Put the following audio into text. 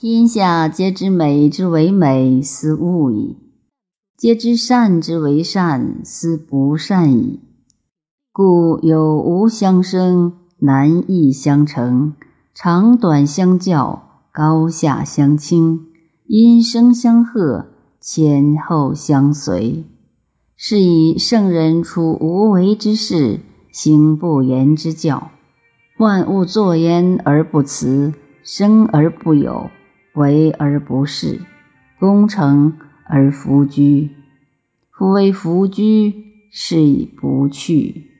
天下皆知美之为美，斯恶已；皆知善之为善，斯不善已。故有无相生，难易相成，长短相较，高下相倾，音声相和，前后相随。是以圣人处无为之事，行不言之教。万物作焉而不辞，生而不有。为而不恃，功成而弗居。夫为弗居，是以不去。